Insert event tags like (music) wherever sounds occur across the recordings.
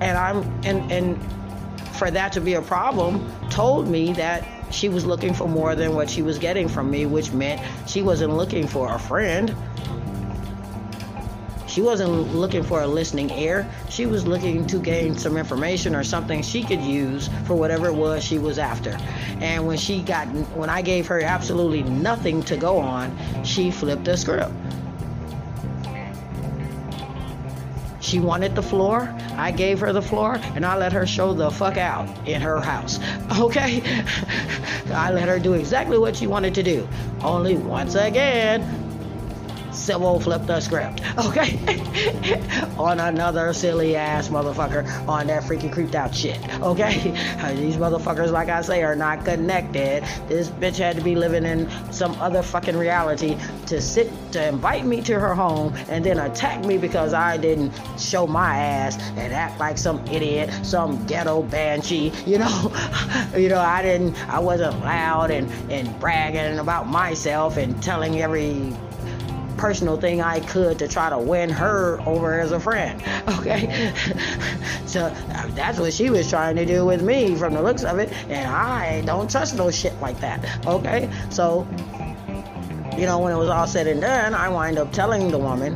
And I'm and and for that to be a problem told me that she was looking for more than what she was getting from me, which meant she wasn't looking for a friend. She wasn't looking for a listening ear. She was looking to gain some information or something she could use for whatever it was she was after. And when she got, when I gave her absolutely nothing to go on, she flipped the script. She wanted the floor. I gave her the floor and I let her show the fuck out in her house. Okay? (laughs) I let her do exactly what she wanted to do. Only once again, Civil flipped the script, okay? (laughs) on another silly ass motherfucker on that freaking creeped out shit, okay? (laughs) These motherfuckers, like I say, are not connected. This bitch had to be living in some other fucking reality to sit, to invite me to her home and then attack me because I didn't show my ass and act like some idiot, some ghetto banshee, you know? (laughs) you know, I didn't, I wasn't loud and, and bragging about myself and telling every personal thing I could to try to win her over as a friend. (laughs) Okay, (laughs) so that's what she was trying to do with me from the looks of it, and I don't trust no shit like that. Okay, so you know when it was all said and done, I wind up telling the woman.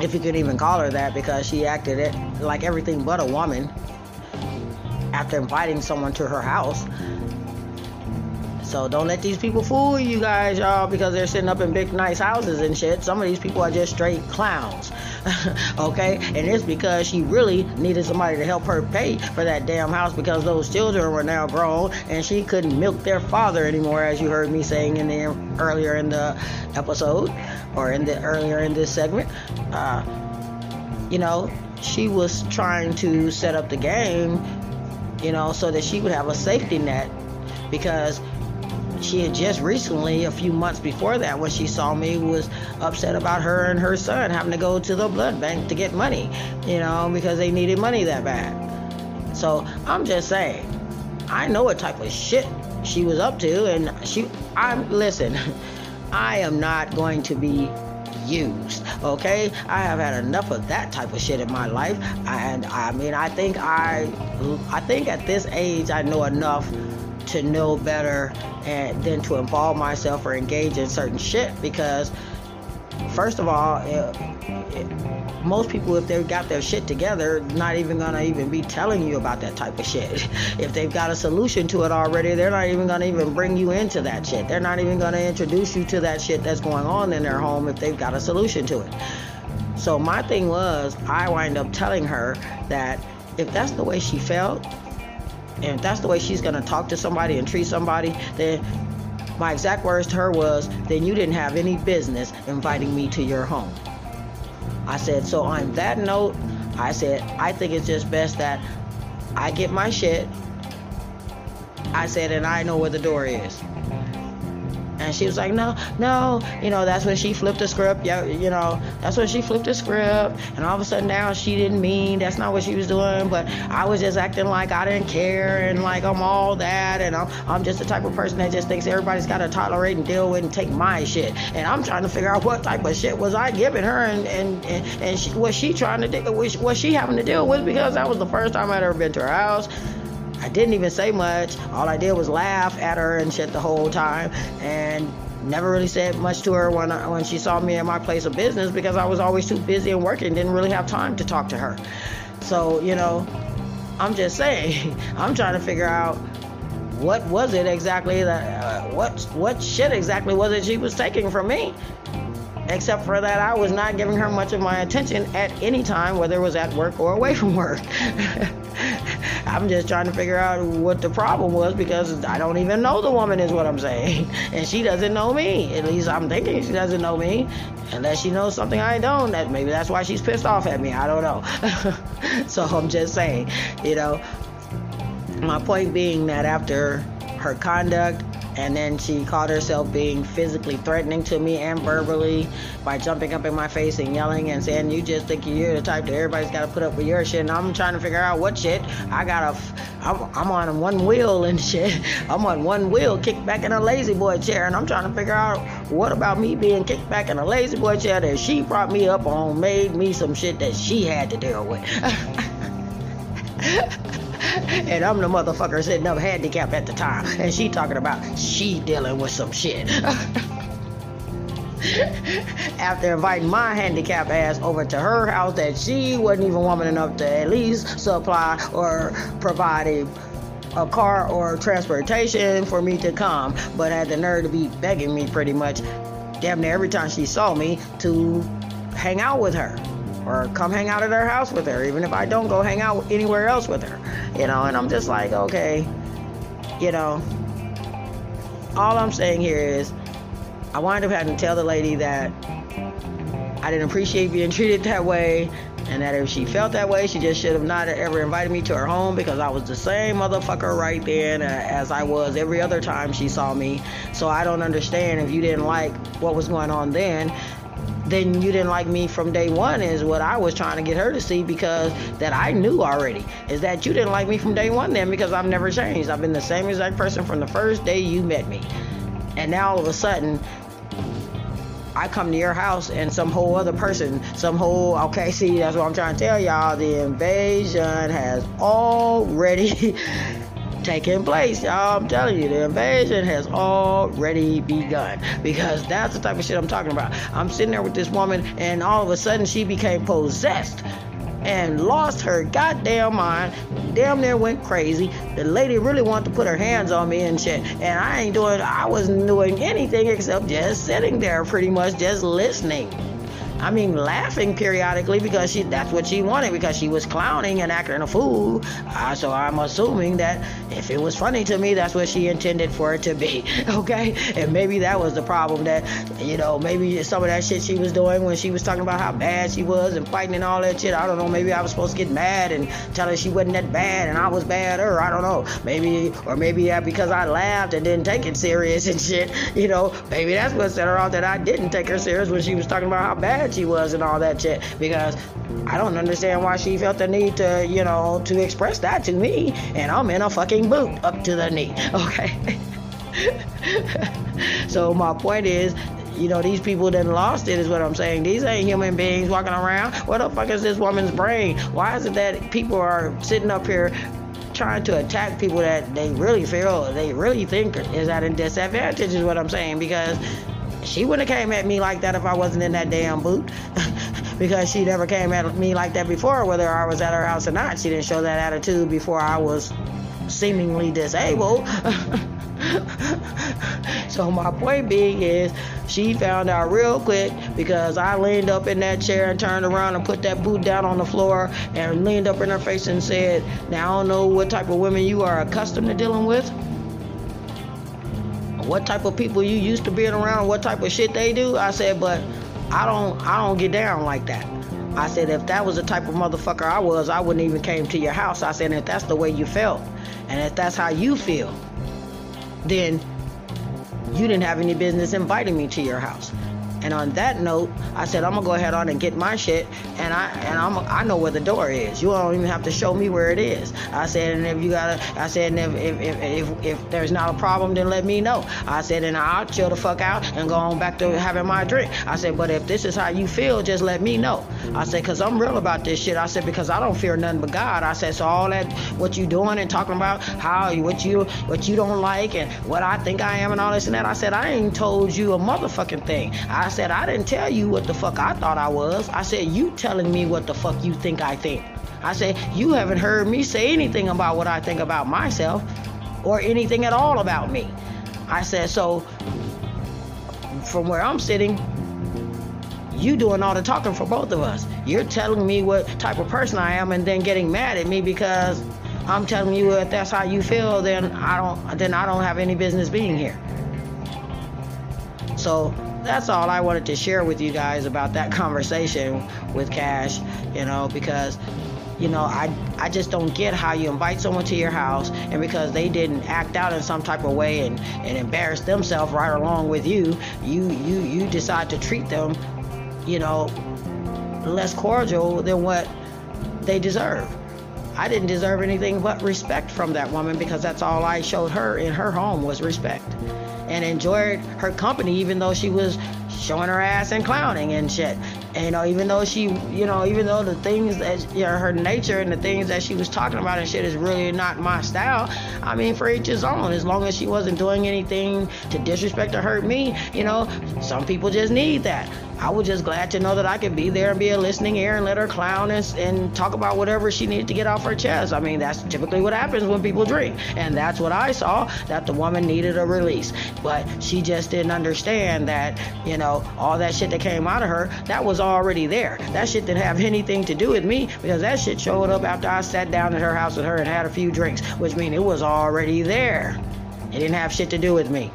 If you could even call her that, because she acted it like everything but a woman after inviting someone to her house. So don't let these people fool you guys, y'all, because they're sitting up in big, nice houses and shit. Some of these people are just straight clowns. (laughs) okay? And it's because she really needed somebody to help her pay for that damn house because those children were now grown and she couldn't milk their father anymore, as you heard me saying in the earlier in the episode or in the earlier in this segment. Uh, you know, she was trying to set up the game, you know, so that she would have a safety net because she had just recently, a few months before that, when she saw me, was upset about her and her son having to go to the blood bank to get money, you know, because they needed money that bad. So I'm just saying, I know what type of shit she was up to, and she, I'm, listen, (laughs) I am not going to be used. Okay, I have had enough of that type of shit in my life, and I mean, I think I, I think at this age I know enough to know better and then to involve myself or engage in certain shit because first of all it, it, most people if they've got their shit together not even gonna even be telling you about that type of shit. (laughs) If they've got a solution to it already they're not even gonna even bring you into that shit. They're not even gonna introduce you to that shit that's going on in their home if they've got a solution to it. So my thing was i wind up telling her that if that's the way she felt and if that's the way she's going to talk to somebody and treat somebody, then my exact words to her was, then you didn't have any business inviting me to your home. I said, so on that note, I said, I think it's just best that I get my shit. I said, and I know where the door is. And she was like, no, no, you know, that's when she flipped the script. Yeah, you know, that's when she flipped the script. And all of a sudden now she didn't mean that's not what she was doing. But I was just acting like I didn't care and like I'm all that. And I'm, I'm just the type of person that just thinks everybody's got to tolerate and deal with and take my shit. And I'm trying to figure out what type of shit was I giving her and, and, and, and she, was she trying to, was, was she having to deal with because that was the first time I'd ever been to her house. I didn't even say much. All I did was laugh at her and shit the whole time, and never really said much to her when I, when she saw me at my place of business because I was always too busy and working, didn't really have time to talk to her. So you know, I'm just saying, (laughs) I'm trying to figure out what was it exactly that uh, what what shit exactly was it she was taking from me except for that I was not giving her much of my attention at any time, whether it was at work or away from work. (laughs) I'm just trying to figure out what the problem was because I don't even know the woman, is what I'm saying. (laughs) And she doesn't know me. At least I'm thinking she doesn't know me. Unless she knows something I don't. That maybe that's why she's pissed off at me. I don't know. (laughs) so I'm just saying, you know, my point being that after her conduct and then she called herself being physically threatening to me and verbally by jumping up in my face and yelling and saying you just think you're the type that everybody's got to put up with your shit. And i'm trying to figure out what shit. I gotta I'm, I'm on one wheel and (laughs) shit. I'm on one wheel kicked back in a La-Z-Boy chair. And i'm trying to figure out what about me being kicked back in a La-Z-Boy chair that she brought me up on made me some shit that she had to deal with (laughs) (laughs) and I'm the motherfucker sitting up handicapped at the time. And she talking about she dealing with some shit. (laughs) After inviting my handicapped ass over to her house that she wasn't even woman enough to at least supply or provide a, a car or transportation for me to come, but had the nerve to be begging me pretty much damn near every time she saw me to hang out with her or come hang out at her house with her, even if I don't go hang out anywhere else with her. You know, and I'm just like, okay, you know, all I'm saying here is I wind up having to tell the lady that I didn't appreciate being (laughs) treated that way, and that if she felt that way, she just should have not ever invited me to her home because I was the same motherfucker right then uh, as I was every other time she saw me. So I don't understand if you didn't like what was going on then then you didn't like me from day one is what I was trying to get her to see because that I knew already is that you didn't like me from day one then because I've never changed. I've been the same exact person from the first day you met me. And now all of a sudden I come to your house and some whole other person, some whole okay, see that's what I'm trying to tell y'all. The invasion has already (laughs) taking place. Y'all, I'm telling you, the invasion has already begun because that's the type of shit I'm talking about. I'm sitting there with this woman, and all of a sudden she became possessed and lost her goddamn mind. Damn near went crazy. The lady really wanted to put her hands on me and shit. And I ain't doing, I wasn't doing anything except just sitting there pretty much just listening. I mean, laughing periodically because she that's what she wanted because she was clowning and acting a fool. Uh, so I'm assuming that if it was funny to me, that's what she intended for it to be. (laughs) Okay, and maybe that was the problem that you know maybe some of that shit she was doing when she was talking about how bad she was and fighting and all that shit. I don't know. Maybe I was supposed to get mad and tell her she wasn't that bad and I was bad or I don't know. Maybe or maybe because I laughed and didn't take it serious and shit. (laughs) You know, maybe that's what set her off that I didn't take her serious when she was talking about how bad she was and all that shit because I don't understand why she felt the need to, you know, to express that to me and I'm in a fucking boot up to the knee. (laughs) Okay. (laughs) so my point is you know, these people that lost it is what I'm saying. These ain't human beings walking around. What the fuck is this woman's brain? Why is it that people are sitting up here trying to attack people that they really feel, they really think is at a disadvantage, is what I'm saying. Because she wouldn't have came at me like that if I wasn't in that damn boot. (laughs) because she never came at me like that before, whether I was at her house or not. She didn't show that attitude before I was seemingly disabled. (laughs) so my point being is she found out real quick because I leaned up in that chair and turned around and put that boot down on the floor and leaned up in her face and said, Now I don't know what type of women you are accustomed to dealing with what type of people you used to being around, what type of shit they do. I said, but I don't I don't get down like that. I said if that was the type of motherfucker I was, I wouldn't even came to your house. I said if that's the way you felt, and if that's how you feel, then you didn't have any business inviting me to your house. And on that note, I said I'm gonna go ahead on and get my shit, and I and I'm I know where the door is. You don't even have to show me where it is. I said, and if you gotta, I said, and if if if if, there's not a problem, then let me know. I said, and I'll chill the fuck out and go on back to having my drink. I said, but if this is how you feel, just let me know. I said, cause I'm real about this shit. I said because I don't fear nothing but God. I said, so all that what you doing and talking about how what you what you don't like and what I think I am and all this and that. I said I ain't told you a motherfucking thing. I said, I didn't tell you what the fuck I thought I was. I said, you telling me what the fuck you think I think. I said, you haven't heard me say anything about what I think about myself or anything at all about me. I said, so from where I'm sitting, you doing all the talking for both of us. You're telling me what type of person I am and then getting mad at me because I'm telling you if that's how you feel, then I don't then I don't have any business being here. So that's all I wanted to share with you guys about that conversation with Cash, you know, because you know, I I just don't get how you invite someone to your house and because they didn't act out in some type of way and, and embarrass themselves right along with you, you you you decide to treat them, you know, less cordial than what they deserve. I didn't deserve anything but respect from that woman because that's all I showed her in her home was respect. And enjoyed her company even though she was showing her ass and clowning and shit. And, you know, even though she, you know, even though the things that, you know, her nature and the things that she was talking about and shit is really not my style, I mean, for each his own. As long as she wasn't doing anything to disrespect or hurt me, you know, some people just need that. I was just glad to know that I could be there and be a listening ear and let her clown and, and talk about whatever she needed to get off her chest. I mean, that's typically what happens when people drink. And that's what I saw, that the woman needed a release. But she just didn't understand that, you know, all that shit that came out of her, that was already there. That shit didn't have anything to do with me because that shit showed up after I sat down at her house with her and had a few drinks, which means it was already there. It didn't have shit to do with me.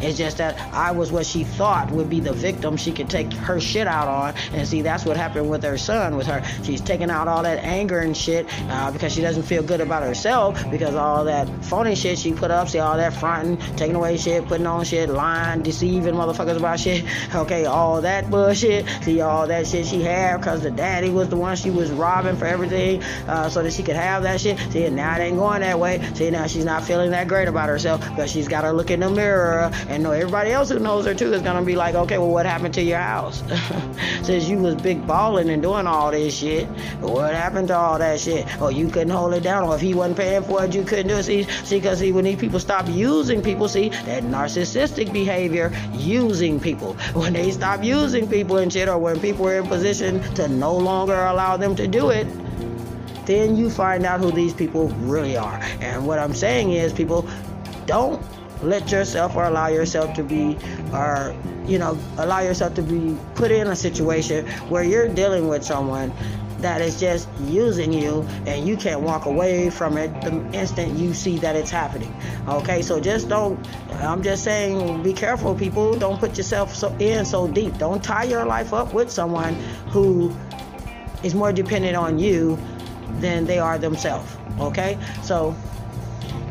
It's just that I was what she thought would be the victim she could take her shit out on. And see, that's what happened with her son, with her. She's taking out all that anger and shit uh, because she doesn't feel good about herself because all that phony shit she put up, see, all that fronting, taking away shit, putting on shit, lying, deceiving motherfuckers about shit. (laughs) Okay, all that bullshit. See, all that shit she had because the daddy was the one she was robbing for everything uh, so that she could have that shit. See, now it ain't going that way. See, now she's not feeling that great about herself because she's got to look in the mirror and everybody else who knows her too is gonna be like, okay, well, what happened to your house? (laughs) Since you was big balling and doing all this shit, what happened to all that shit? Or you couldn't hold it down, or if he wasn't paying for it, you couldn't do it. See, see, because see, when these people stop using people, see that narcissistic behavior, using people. (laughs) When they stop using people and shit, or when people are in position to no longer allow them to do it, then you find out who these people really are. And what I'm saying is, people don't let yourself or allow yourself to be or you know allow yourself to be put in a situation where you're dealing with someone that is just using you and you can't walk away from it the instant you see that it's happening. Okay so just don't i'm just saying be careful people. Don't put yourself so in so deep. Don't tie your life up with someone who is more dependent on you than they are themselves. Okay so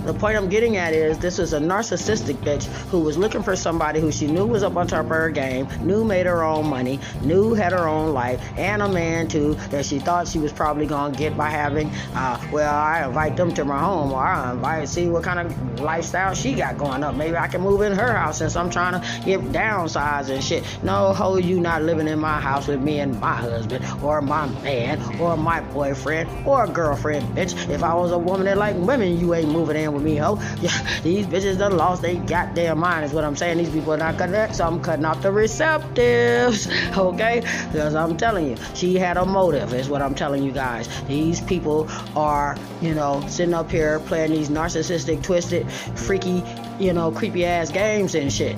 the point I'm getting at is this is a narcissistic bitch who was looking for somebody who she knew was up on top of her game, knew made her own money, knew had her own life, and a man too that she thought she was probably gonna get by having. Uh, well, I invite them to my home, or I invite see what kind of lifestyle she got going up. Maybe I can move in her house since I'm trying to get downsized and shit. No, ho, you not living in my house with me and my husband, or my man, or my boyfriend, or girlfriend, bitch. If I was a woman that like women, you ain't moving in with me, ho. Yeah, these bitches done lost they goddamn mind, is what I'm saying. These people are not cutting so I'm cutting off the receptives, (laughs) okay? Because I'm telling you, she had a motive, is what I'm telling you guys. These people are, you know, sitting up here playing these narcissistic, twisted, freaky, you know, creepy ass games and shit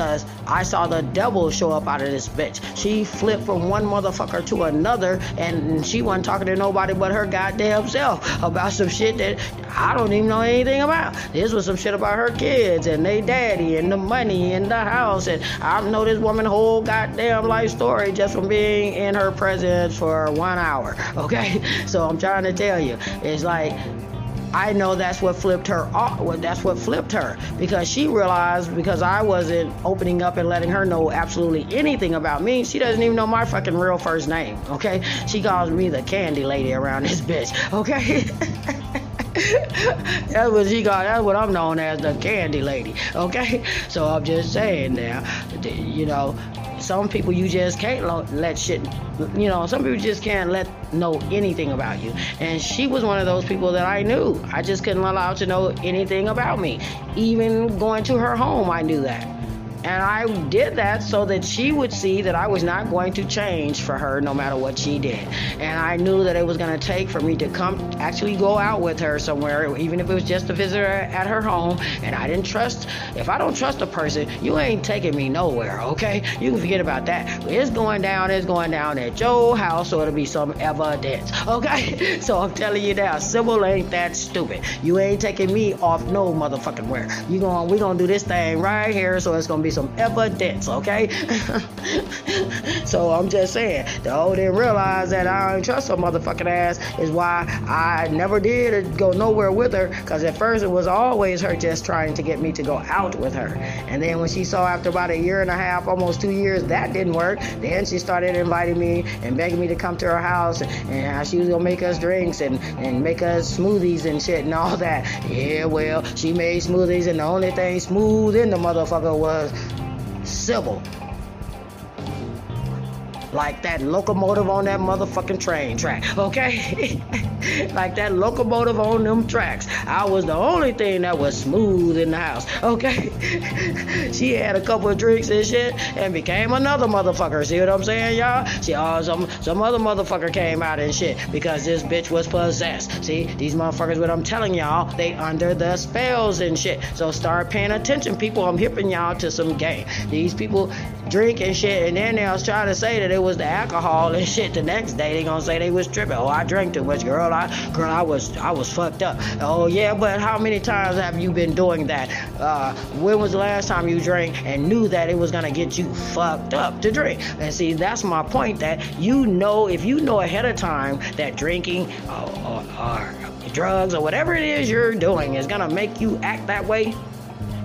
because I saw the devil show up out of this bitch. She flipped from one motherfucker to another, and she wasn't talking to nobody but her goddamn self about some shit that I don't even know anything about. This was some shit about her kids and they daddy and the money and the house, and I know this woman's whole goddamn life story just from being in her presence for one hour. (laughs) Okay, so I'm trying to tell you, it's like I know that's what flipped her off. That's what flipped her because she realized because I wasn't opening up and letting her know absolutely anything about me. She doesn't even know my fucking real first name. Okay, she calls me the candy lady around this bitch. Okay. (laughs) that's what she got. That's what I'm known as, the candy lady. Okay, so I'm just saying now, you know, some people you just can't let shit you know some people just can't let know anything about you. And she was one of those people that i knew. I just couldn't allow to know anything about me. Even going to her home i knew that and I did that so that she would see that I was not going to change for her no matter what she did. And I knew that it was going to take for me to come actually go out with her somewhere, even if it was just to visit her at her home. And I didn't trust, if I don't trust a person, you ain't taking me nowhere, okay? You can forget about that. It's going down, it's going down at your house, so it'll be some evidence, okay? (laughs) So I'm telling you now, Sybil ain't that stupid. You ain't taking me off no motherfucking where. You going, we going to do this thing right here, so it's going to be me some evidence, okay? (laughs) so I'm just saying, the old didn't realize that I don't trust her motherfucking ass is why I never did go nowhere with her. Cause at first it was always her just trying to get me to go out with her. And then when she saw after about a year and a half, almost two years, that didn't work. Then she started inviting me and begging me to come to her house and, and how she was gonna make us drinks and, and make us smoothies and shit and all that. Yeah, well, she made smoothies and the only thing smooth in the motherfucker was Sybil like that locomotive on that motherfucking train track, okay? (laughs) like that locomotive on them tracks. I was the only thing that was smooth in the house, okay? (laughs) she had a couple of drinks and shit and became another motherfucker. See what I'm saying, y'all? See, oh, some some other motherfucker came out and shit because this bitch was possessed. See, these motherfuckers, what I'm telling y'all, they under the spells and shit. So start paying attention, people. I'm hipping y'all to some game. These people drink and shit, and then they was trying to say that it was the alcohol and shit. The next day they gonna say they was tripping. Oh, I drank too much, girl. I girl, I was I was fucked up. Oh yeah, but how many times have you been doing that? Uh, when was the last time you drank and knew that it was gonna get you fucked up to drink? And see, that's my point. That you know, if you know ahead of time that drinking or, or, or drugs or whatever it is you're doing is gonna make you act that way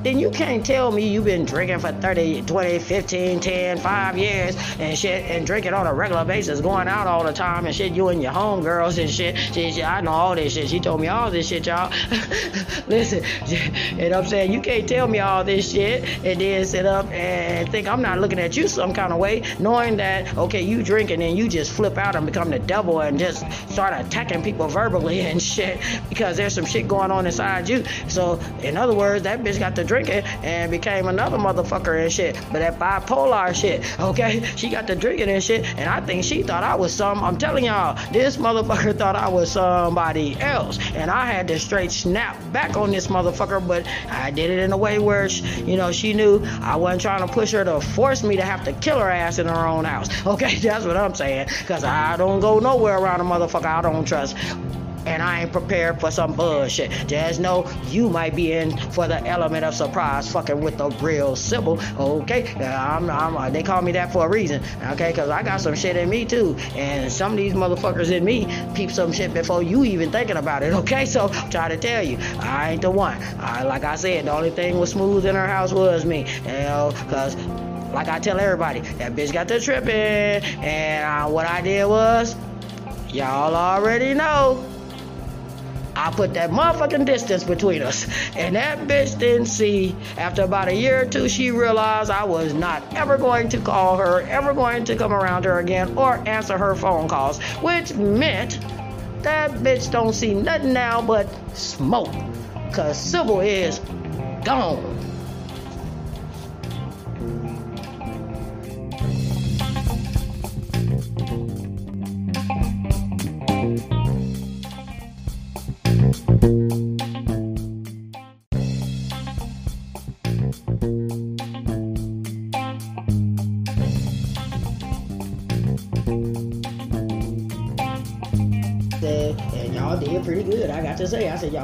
then you can't tell me you've been drinking for 30, 20, 15, 10, 5 years and shit, and drinking on a regular basis, going out all the time and shit, you and your homegirls and shit. She, she, I know all this shit. She told me all this shit, y'all. (laughs) Listen, (laughs) what I'm saying? You can't tell me all this shit and then sit up and think I'm not looking at you some kind of way, knowing that, okay, you drinking and you just flip out and become the devil and just start attacking people verbally and (laughs) shit because there's some shit going on inside you. So, in other words, that bitch got the drink drinking and became another motherfucker and shit. But that bipolar shit, okay? She got to drinking and shit, and I think she thought I was some. I'm telling y'all, this motherfucker (laughs) thought I was somebody else, and I had to straight snap back on this motherfucker. But I did it in a way where, she, you know, she knew I wasn't trying to push her to force me to have to kill her ass in her own house. (laughs) Okay, that's what I'm saying. Cause I don't go nowhere around a motherfucker I don't trust and I ain't prepared for some bullshit. Just know you might be in for the element of surprise fucking with the real Sybil, okay? I'm, I'm, they call me that for a reason, okay? Because I got some shit in me too, and some of these motherfuckers in me peep some shit before you even thinking about it, okay? So I'm trying to tell you, I ain't the one. I, like I said, the only thing was smooth in her house was me, you know, because like I tell everybody, that bitch got the tripping, and uh, what I did was, y'all already know. I put that motherfucking distance between us. And that bitch didn't see. After about a year or two, she realized I was not ever going to call her, ever going to come around her again, or answer her phone calls, which meant that bitch don't see nothing now but smoke. Cause Sybil is gone.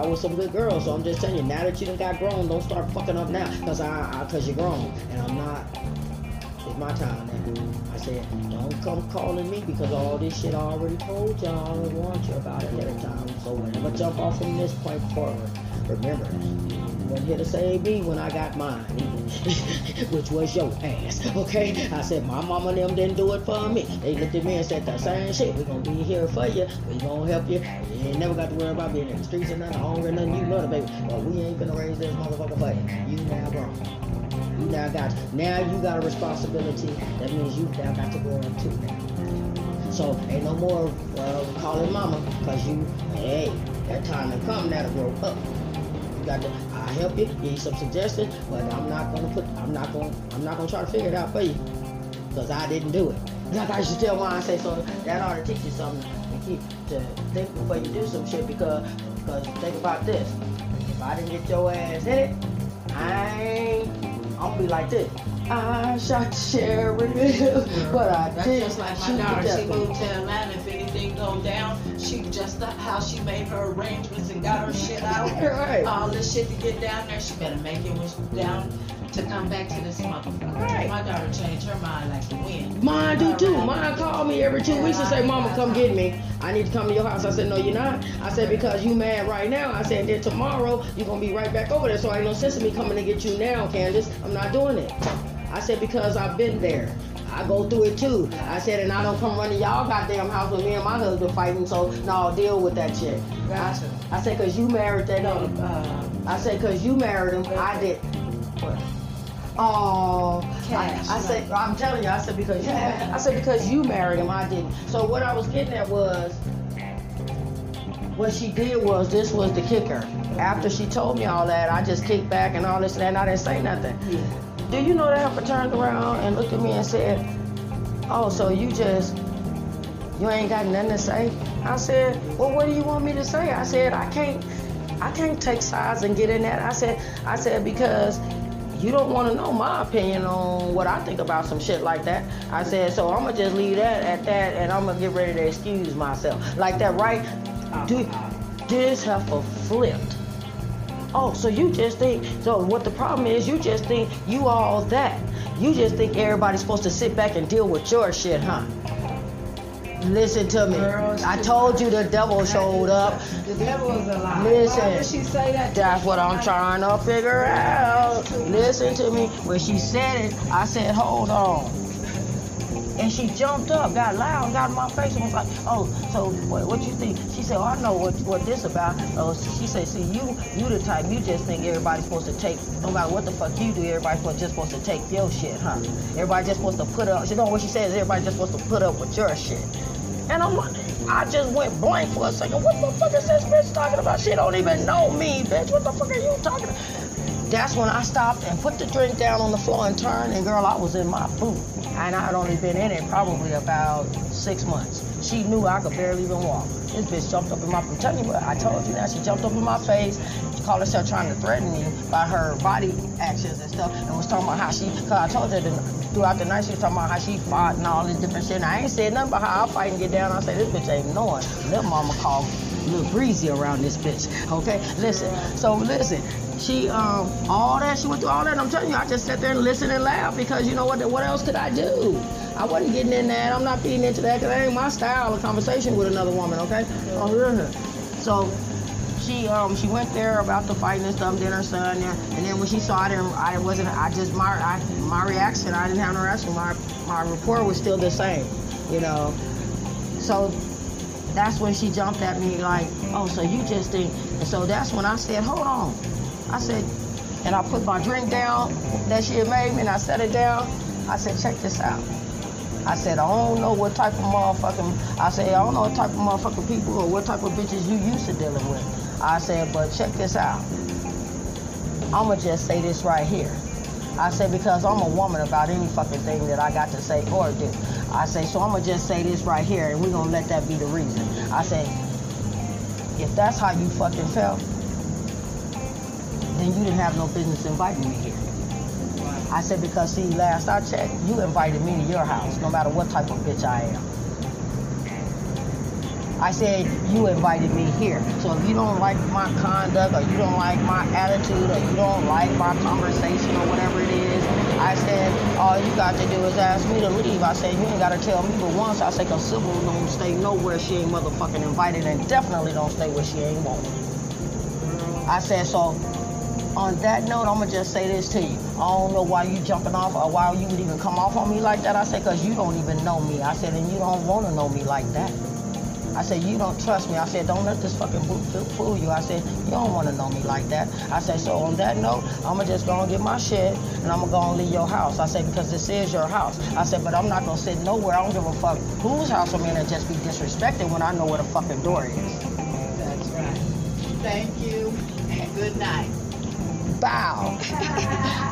I was some good girls. So I'm just telling you, now that you done got grown, don't start fucking up now. Cause I, I cause you're grown. And I'm not it's my time now. I said, don't come calling me because all this shit I already told y'all and warned you about it of time. So whenever jump off from this point forward, remember, wasn't here to save me when I got mine, (laughs) which was your ass. Okay? I said my mama and them didn't do it for me. They looked at me and said the same shit. We gonna be here for you. We gonna help you. You ain't never got to worry about being in the streets or nothing, hungry, or nothing. You know the baby. But we ain't gonna raise this motherfucker for you. You now grown. You now got now you got a responsibility. That means you now got to grow up too. So ain't no more uh, calling mama, cause you, hey, that time to come now to grow up. You got to I help you, give you some suggestions, but I'm not gonna put, I'm not gonna, I'm not gonna try to figure it out for you, because I didn't do it. Like I should tell mine, I say so. That ought to teach you something to keep to think before you do some shit, because, because think about this. If I didn't get your ass in it, I ain't, I'm gonna be like this. I shot Sherry, but I That's did. just like my daughter. She moved to Atlanta. Go down, she just how she made her arrangements and got her shit out. (laughs) right. All this shit to get down there, she better make it when she's down to come back to this motherfucker. Right. My daughter changed her mind like the wind. Mine do too. Mine call me every two weeks and say, Mama, come get me. I need to come to your house. I said, No, you're not. I said, Because you mad right now. I said, Then tomorrow you're gonna be right back over there. So ain't no sense in me coming to get you now, Candace. I'm not doing it. I said, Because I've been there. I go through it too. I said, and I don't come running y'all goddamn house with me and my husband fighting, so no, deal with that shit. Gotcha. I, I said, cause you married that No, nigga. uh, I said, cause you married him. I did. what? Oh, Cash, I, I said. I'm telling you, I said because you, I said (laughs) because you married him, I didn't. So what I was getting at was, what she did was this was the kicker. After she told me all that, I just kicked back and all this and that, and I didn't say nothing. Do you know that Heifer turned around and looked at me and said, "Oh, so you just you ain't got nothing to say?" I said, "Well, what do you want me to say?" I said, "I can't, I can't take sides and get in that." I said, "I said because." You don't want to know my opinion on what I think about some shit like that. I said, so I'm gonna just leave that at that, and I'm gonna get ready to excuse myself like that, right? Ah, Dude, ah. this heifer flipped. Oh, so you just think, so what the problem is, you just think you all that. You just think everybody's supposed to sit back and deal with your shit, huh? Listen to me. Girl, I told you the devil showed up. The devil is a lie. Listen. Why would she say that? That's what I'm trying to figure out. Listen to me. When she said it, I said, hold on. And she jumped up, got loud, got in my face, and was like, "Oh, so what, what you think?" She said, oh, "I know what what this about." Oh, she said, "See, you you the type you just think everybody's supposed to take, no matter what the fuck you do, everybody's just supposed to take your shit, huh? Everybody just supposed to put up. She know what she says. Everybody just supposed to put up with your shit." And I'm like, I just went blank for a second. What the fuck is this bitch talking about? She don't even know me, bitch. What the fuck are you talking about? That's when I stopped and put the drink down on the floor and turned, and girl, I was in my boot. And I had only been in it probably about six months. She knew I could barely even walk. This bitch jumped up in my, I'm telling you what, I told you now, she jumped up in my face. She called herself trying to threaten me by her body actions and stuff, and was talking about how she, cause I told her that throughout the night she was talking about how she fought and all this different shit. And I ain't said nothing about how I fight and get down. I said, this bitch ain't knowing. Little mama called little breezy around this bitch. Okay, listen. So listen, she um all that she went through all that. I'm telling you, I just sat there and listened and laughed because you know what? What else could I do? I wasn't getting in that. I'm not feeding into that because that ain't my style of conversation with another woman. Okay. Oh yeah. So she um she went there about the fighting and stuff, then her son there, and then when she saw it, I wasn't I just my I, my reaction I didn't have no reaction. My my report was still the same, you know. So that's when she jumped at me like, oh, so you just think, and so that's when I said, hold on. I said, and I put my drink down that she had made me, and I set it down. I said, check this out. I said, I don't know what type of motherfucking, I said, I don't know what type of motherfucking people or what type of bitches you used to dealing with. I said, but check this out. I'ma just say this right here. I said, because I'm a woman about any fucking thing that I got to say or do. I say, so I'ma just say this right here and we're gonna let that be the reason. I say, if that's how you fucking felt, then you didn't have no business inviting me here. I said, because see, last I checked, you invited me to your house, no matter what type of bitch I am. I said, you invited me here. So if you don't like my conduct or you don't like my attitude or you don't like my conversation or whatever it is, I said, all you got to do is ask me to leave. I said, you ain't got to tell me but once. I said, cause Sybil don't stay nowhere she ain't motherfucking invited and definitely don't stay where she ain't wanted. I said, so on that note, I'm gonna just say this to you. I don't know why you jumping off or why you would even come off on me like that. I said, cause you don't even know me. I said, and you don't want to know me like that. I said, you don't trust me. I said, don't let this fucking fool, fool you. I said, you don't want to know me like that. I said, so on that note, I'm going to just go and get my shit and I'm going to go and leave your house. I said, because this is your house. I said, but I'm not going to sit nowhere. I don't give a fuck whose house I'm in and just be disrespected when I know where the fucking door is. That's right. Thank you and good night. Bow. (laughs)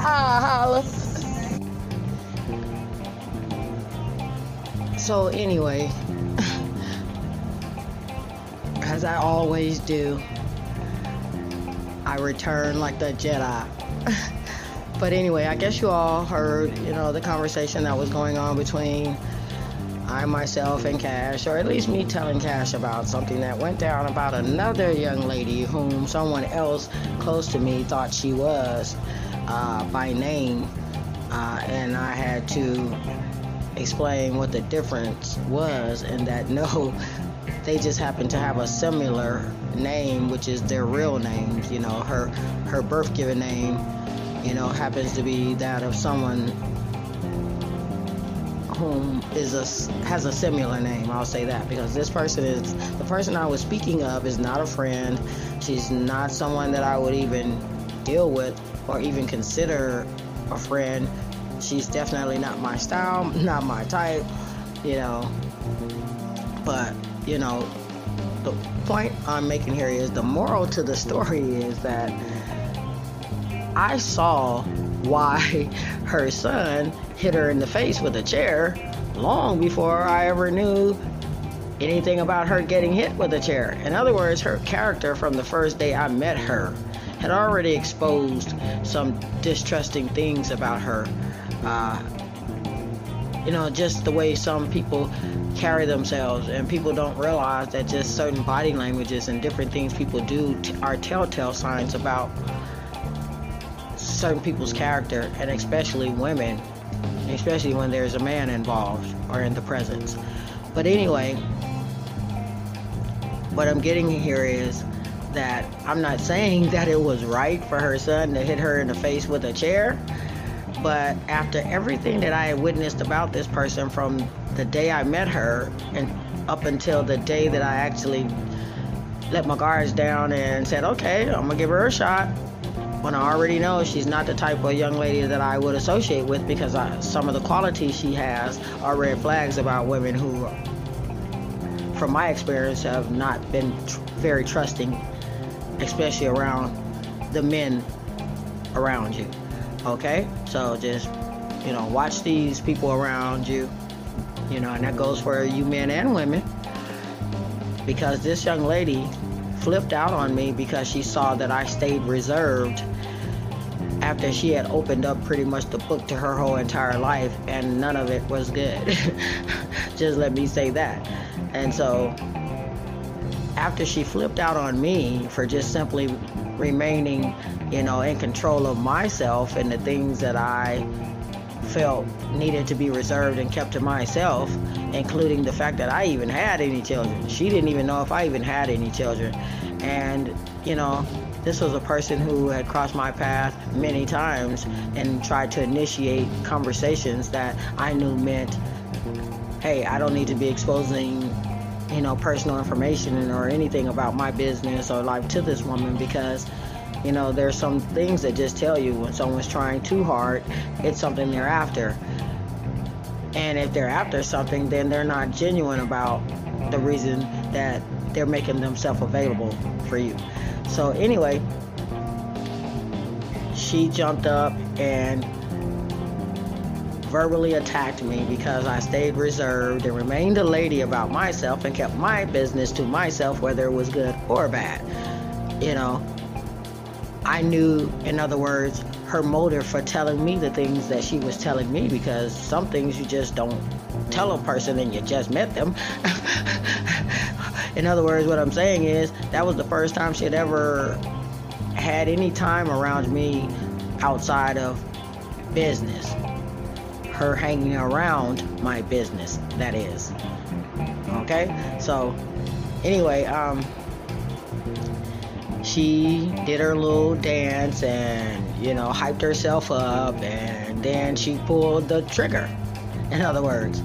ah, holla. So anyway, as I always do, I return like the Jedi. (laughs) but anyway, I guess you all heard, you know, the conversation that was going on between I myself and Cash, or at least me telling Cash about something that went down about another young lady whom someone else close to me thought she was. uh, by name, uh, and I had to explain what the difference was, and that (laughs) no, they just happen to have a similar name, which is their real names. You know, her her birth given name, you know, happens to be that of someone whom is a has a similar name. I'll say that because this person is the person I was speaking of is not a friend. She's not someone that I would even deal with or even consider a friend. She's definitely not my style, (laughs) not my type, you know. But, you know, the point I'm making here is the moral to the story is that I saw why (laughs) her son hit her in the face with a chair long before I ever knew anything about her getting hit with a chair. In other words, her character from the first day I met her had already exposed some distrusting things about her. Uh, you know, just the way some people carry themselves, and people don't realize that just certain body languages and different things people do t- are telltale signs about certain people's character, and especially women, especially when there's a man involved or in the presence. But anyway, what I'm getting here is that I'm not saying (laughs) that it was right for her son to hit her in the face with a chair, but after everything that I had witnessed about this person from the day I met her and up until the day that I actually let my guards down and said, okay, I'm gonna give her a shot. When I already know she's not the type of young lady that I would associate with because I, some of the qualities she has are red flags about women who, from my experience, have not been tr- very trusting especially around the men around you. Okay? So just, you know, watch these people around you. You know, and that goes for you men and women. Because this young lady flipped out on me because she saw that I stayed reserved after she had opened up pretty much the book to her whole entire life and none of it was good. (laughs) just let me say that. And so after she flipped out on me for just simply remaining, you know, in control of myself and the things that I felt needed to be reserved and kept to myself, including the fact that I even had any children. She didn't even know if I even had any children. And, you know, this was a person who had crossed my path many times and tried to initiate conversations that I knew meant, hey, I don't need to be exposing you know, personal information or anything about my business or life to this woman because, you know, there's some things that just tell you when someone's trying too hard, it's something they're after. And if they're after something, then they're not genuine about the reason that they're making themselves available for you. So, anyway, she jumped up and verbally attacked me because I stayed reserved and remained a lady about myself and kept my business to myself, whether it was good or bad. You know, I knew, in other words, her motive for telling me the things that she was telling me because some things you just don't tell a person and you just met them. (laughs) in other words, what I'm saying is that was the first time she had ever had any time around me outside of business her hanging around my business, that is. Okay? So, anyway, um, she did her little dance and, you know, hyped herself up, and then she pulled the trigger. (laughs) In other words,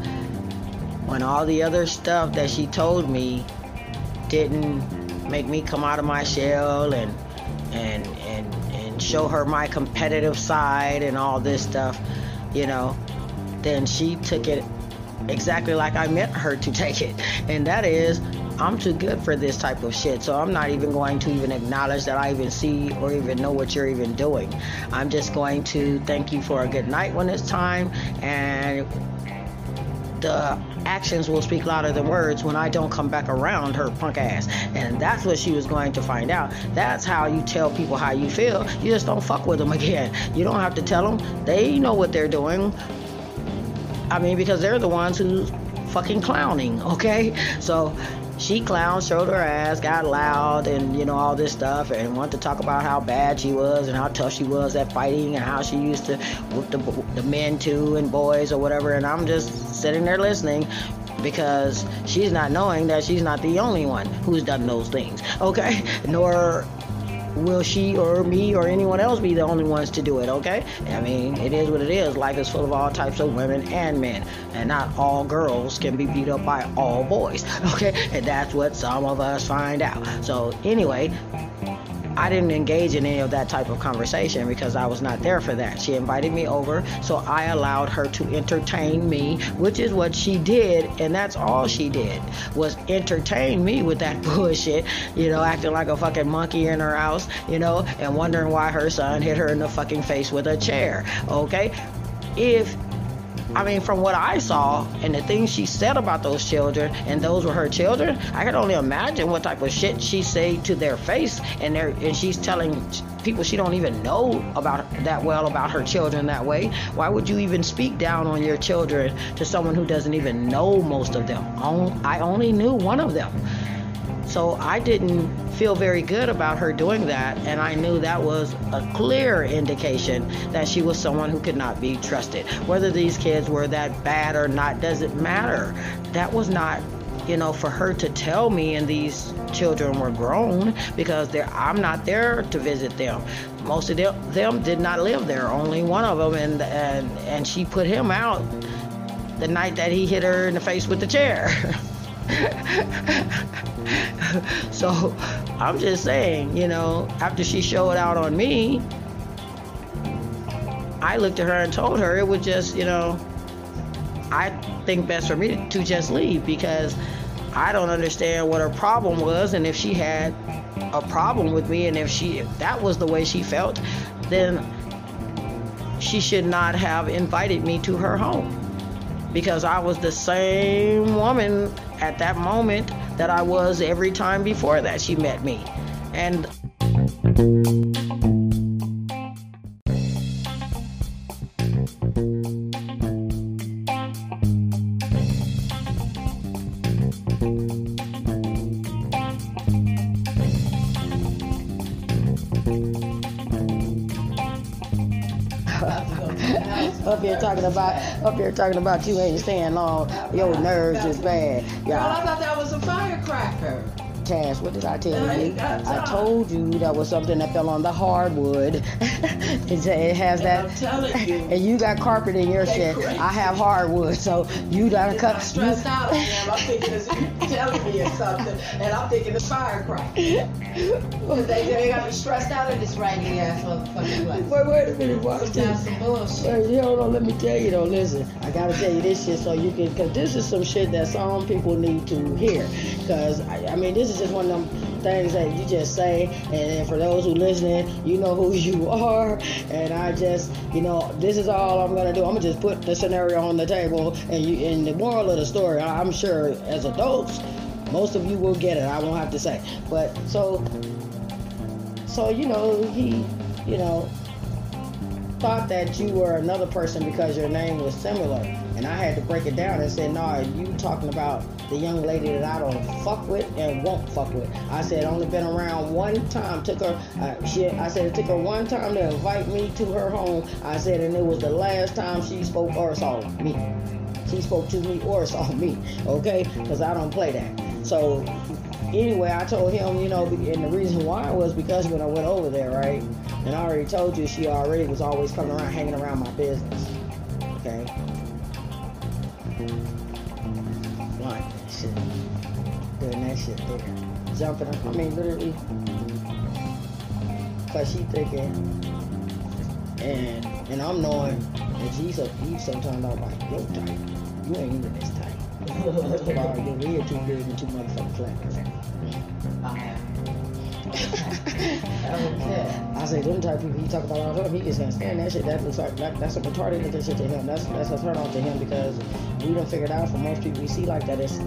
when all the other stuff that she told me didn't make me come out of my shell and and and and show her my competitive side and all this stuff, you know, then she took it exactly like I meant her to (laughs) take it. And that is, I'm too good for this type of shit. So I'm not even going to even acknowledge that I even see or even know what you're even doing. I'm just going to thank you for a good night when it's time. And the actions will speak louder than words when I don't come back around her punk ass. And that's what she was going to find out. That's how you tell people how you feel. You just don't fuck with them again. You don't have to tell them. They know what they're doing. I mean, because they're the ones who's fucking clowning, okay? So she clown showed her ass, got loud, and you know all this stuff, and wanted to talk about how bad she was and how tough she was at fighting and how she used to whoop the, the men too and boys or whatever. And I'm just sitting there listening because she's not knowing that she's not the only one who's done those things. Okay, nor will she or me or anyone else be the only ones to do it, okay? I mean, it is what it is. Life is full of all types of women and men, and not all girls can be beat up by all boys, (laughs) okay? And that's what some of us find out. So, anyway, I didn't engage in any of that type of conversation because I was not there for that. She invited me over, so I allowed her to entertain me, which is what she did, and that's all she did was entertain me with that (laughs) bullshit, you know, acting like a fucking monkey in her house, you know, and wondering why her son hit her in the fucking face with a chair. Okay? If I mean, from what I saw and the things she said about those children, and those were her children, I can only imagine what type of shit she say to their face, and they and she's telling people she don't even know about that well about her children that way. Why would you even speak down on your children to someone who doesn't even know most of them? I only knew one of them. So I didn't feel very good about her doing that, and I knew that was a clear indication that she was someone who could not be trusted. Whether these kids were that bad or not doesn't matter. That was not you know, for her to tell me, and these children were grown because I'm not there to visit them. Most of them, them did not live there. Only one of them, and and and she put him out the night that he hit her in the face with the chair. (laughs) (laughs) so I'm just saying, you know, after she showed out on me, I looked at her and told her it was just, you know, I think best for me to just leave because I don't understand what her problem was and if she had a problem with me and if she if that was the way she felt, then she should not have invited me to her home because I was the same woman at that moment that I was every time before that she met me. And talking about up here talking about you ain't staying long. Your nerves is bad. Yeah. Well, I thought that was a firecracker. Cash, what did I tell you? I told you that was something that fell on the hardwood. (laughs) it has that. You. (laughs) And you got carpet in your shit. I have hardwood, so you gotta cut. I'm stressed out I am. I'm thinking it's telling me or something, and I'm thinking it's firecracker. Because (laughs) they, they got me stressed out in this raggedy ass motherfucking place. Wait, wait a minute, watch this. some bullshit. Wait, hold on, let me tell you though. Listen, I gotta tell you this shit so you can, because this is some shit that some people need to hear. Because I, I mean, this is just one of them things that you just say, and for those who listening, you know who you (laughs) are. And I just, you know, this is all I'm gonna do. I'm gonna just put the scenario on the table, and you. The moral of the story, I'm sure as adults, most of you will get it. I won't have to say. But so, so you know, he, you know, thought that you were another person because your name was similar. And I had to break it down and say, nah, you talking about the young lady that I don't fuck with and won't fuck with. I said only been around one time. Took her. Uh, she. I said it took her one time to invite me to her home. I said, and it was the last time she spoke or saw me. She spoke to me or saw me. Okay, because I don't play that. So anyway, I told him, you know, and the reason why was because when I went over there, right, and I already told you she already was always coming around, hanging around my business. Okay. That shit there. Jumping I mean, literally. Cause she thinking, and and I'm knowing that she's a beef sometimes I'm like, yo tight. You ain't even this tight. (laughs) wow, your ear too big and too motherfucking flat. Ah. (laughs) I say them type of people he talk about all the time. He just can't stand that shit. That looks like that, that's a retarded looking shit to him. That's that's a turn off to him because we don't figure it out for most people we see like that. It's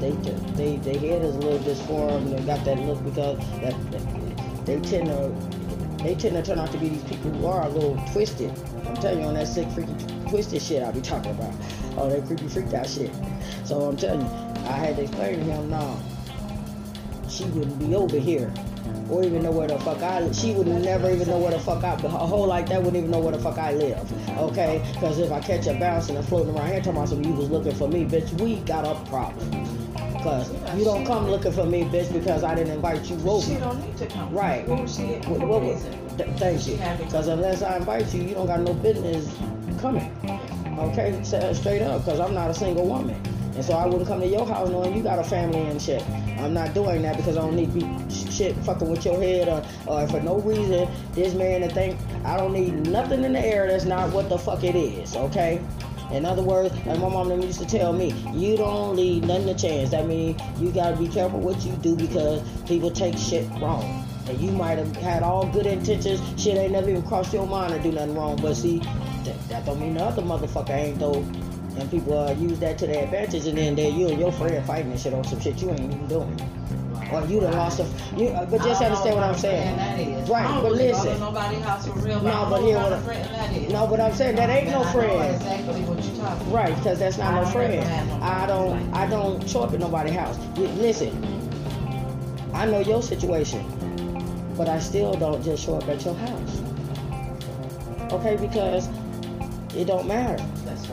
they they they head is a little disformed. And they got that look because that, that they tend to they tend to turn out to be these people who are a little twisted. I'm telling you on that sick freaky twisted shit I be talking about. Oh, that creepy freaked out shit. So I'm telling you, I had to explain to him, no, she wouldn't be over here. Or even know where the fuck I She would never even know where the fuck I Her whole like that wouldn't even know where the fuck I live. Okay? Because if I catch her bouncing and floating around here talking about some you was looking for me, bitch, we got a problem. Because you don't come looking for me, bitch, because I didn't invite you over. She don't need to come. Right. What was she? What, what, what, th- thank you. Because unless I invite you, you don't got no business coming. Okay? Straight up, because I'm not a single woman. And so I wouldn't come to your house knowing you got a family and shit. I'm not doing that because I don't need to be shit fucking with your head or, or for no reason this man to think I don't need nothing in the air that's not what the fuck it is, okay? In other words, like my mom used to tell me, you don't leave nothing to chance. That means you gotta be careful what you do because people take shit wrong. And you might have had all good intentions, shit ain't never even crossed your mind to do nothing wrong. But see, that, that don't mean the other motherfucker ain't though and people uh, use that to their advantage, and then they you and your friend fighting and shit on some shit you ain't even doing. Or you done lost a, you, uh, but just understand what I'm saying. Right, but listen. nobody house for real. No, but here what I, no, but I'm saying that ain't no friend. Exactly what you talking about. Right, because that's not no friend. I don't, I don't show up at nobody's house. Listen, I know your situation, but I still don't just show up at your house. Okay, because it don't matter.